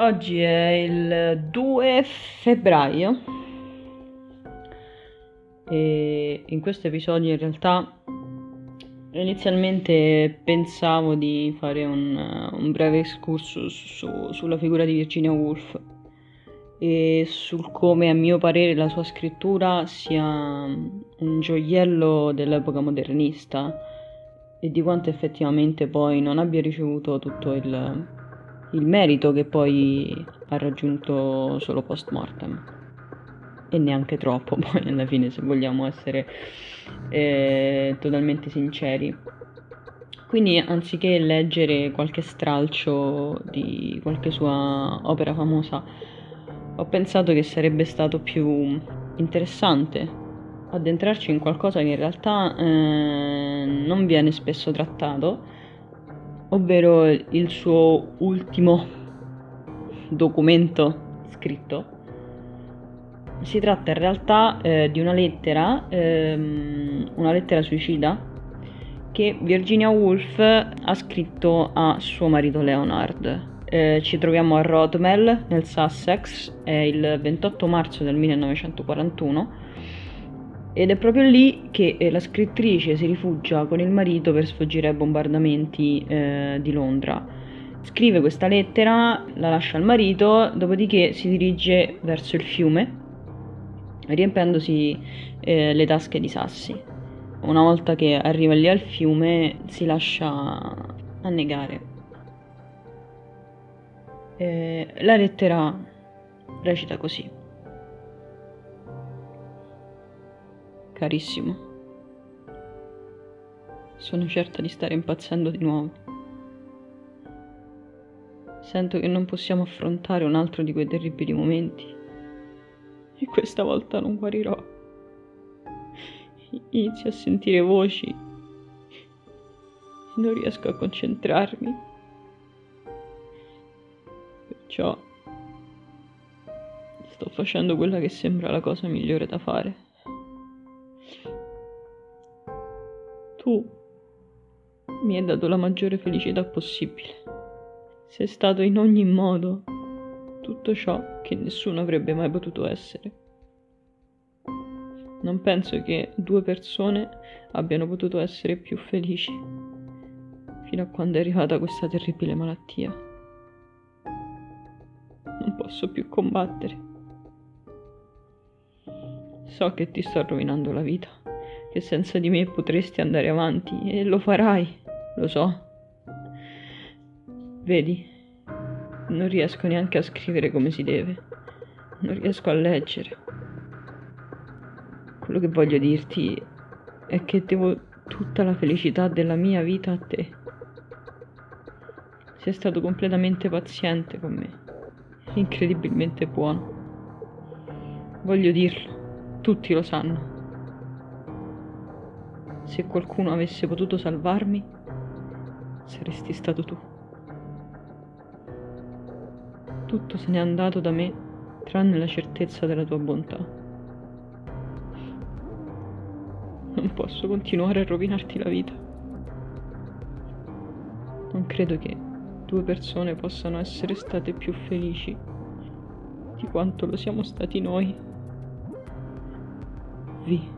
Oggi è il 2 febbraio e in questo episodio in realtà inizialmente pensavo di fare un, un breve excursus su, sulla figura di Virginia Woolf e sul come a mio parere la sua scrittura sia un gioiello dell'epoca modernista e di quanto effettivamente poi non abbia ricevuto tutto il, il merito che poi ha raggiunto solo post mortem e neanche troppo poi alla fine se vogliamo essere eh, totalmente sinceri. Quindi anziché leggere qualche stralcio di qualche sua opera famosa ho pensato che sarebbe stato più interessante addentrarci in qualcosa che in realtà eh, non viene spesso trattato ovvero il suo ultimo documento scritto. Si tratta in realtà eh, di una lettera, ehm, una lettera suicida che Virginia Woolf ha scritto a suo marito Leonard. Eh, ci troviamo a Rodmell, nel Sussex, è il 28 marzo del 1941 ed è proprio lì che eh, la scrittrice si rifugia con il marito per sfuggire ai bombardamenti eh, di Londra. Scrive questa lettera, la lascia al marito, dopodiché si dirige verso il fiume, riempendosi eh, le tasche di sassi. Una volta che arriva lì al fiume si lascia annegare. Eh, la lettera recita così. Carissimo, sono certa di stare impazzendo di nuovo. Sento che non possiamo affrontare un altro di quei terribili momenti. E questa volta non guarirò. Inizio a sentire voci e non riesco a concentrarmi. Perciò sto facendo quella che sembra la cosa migliore da fare. Tu mi hai dato la maggiore felicità possibile. Sei stato in ogni modo tutto ciò che nessuno avrebbe mai potuto essere. Non penso che due persone abbiano potuto essere più felici fino a quando è arrivata questa terribile malattia. Non posso più combattere. So che ti sto rovinando la vita che senza di me potresti andare avanti e lo farai, lo so. Vedi, non riesco neanche a scrivere come si deve, non riesco a leggere. Quello che voglio dirti è che devo tutta la felicità della mia vita a te. Sei stato completamente paziente con me, incredibilmente buono. Voglio dirlo, tutti lo sanno. Se qualcuno avesse potuto salvarmi, saresti stato tu. Tutto se n'è andato da me, tranne la certezza della tua bontà. Non posso continuare a rovinarti la vita. Non credo che due persone possano essere state più felici di quanto lo siamo stati noi. Vi.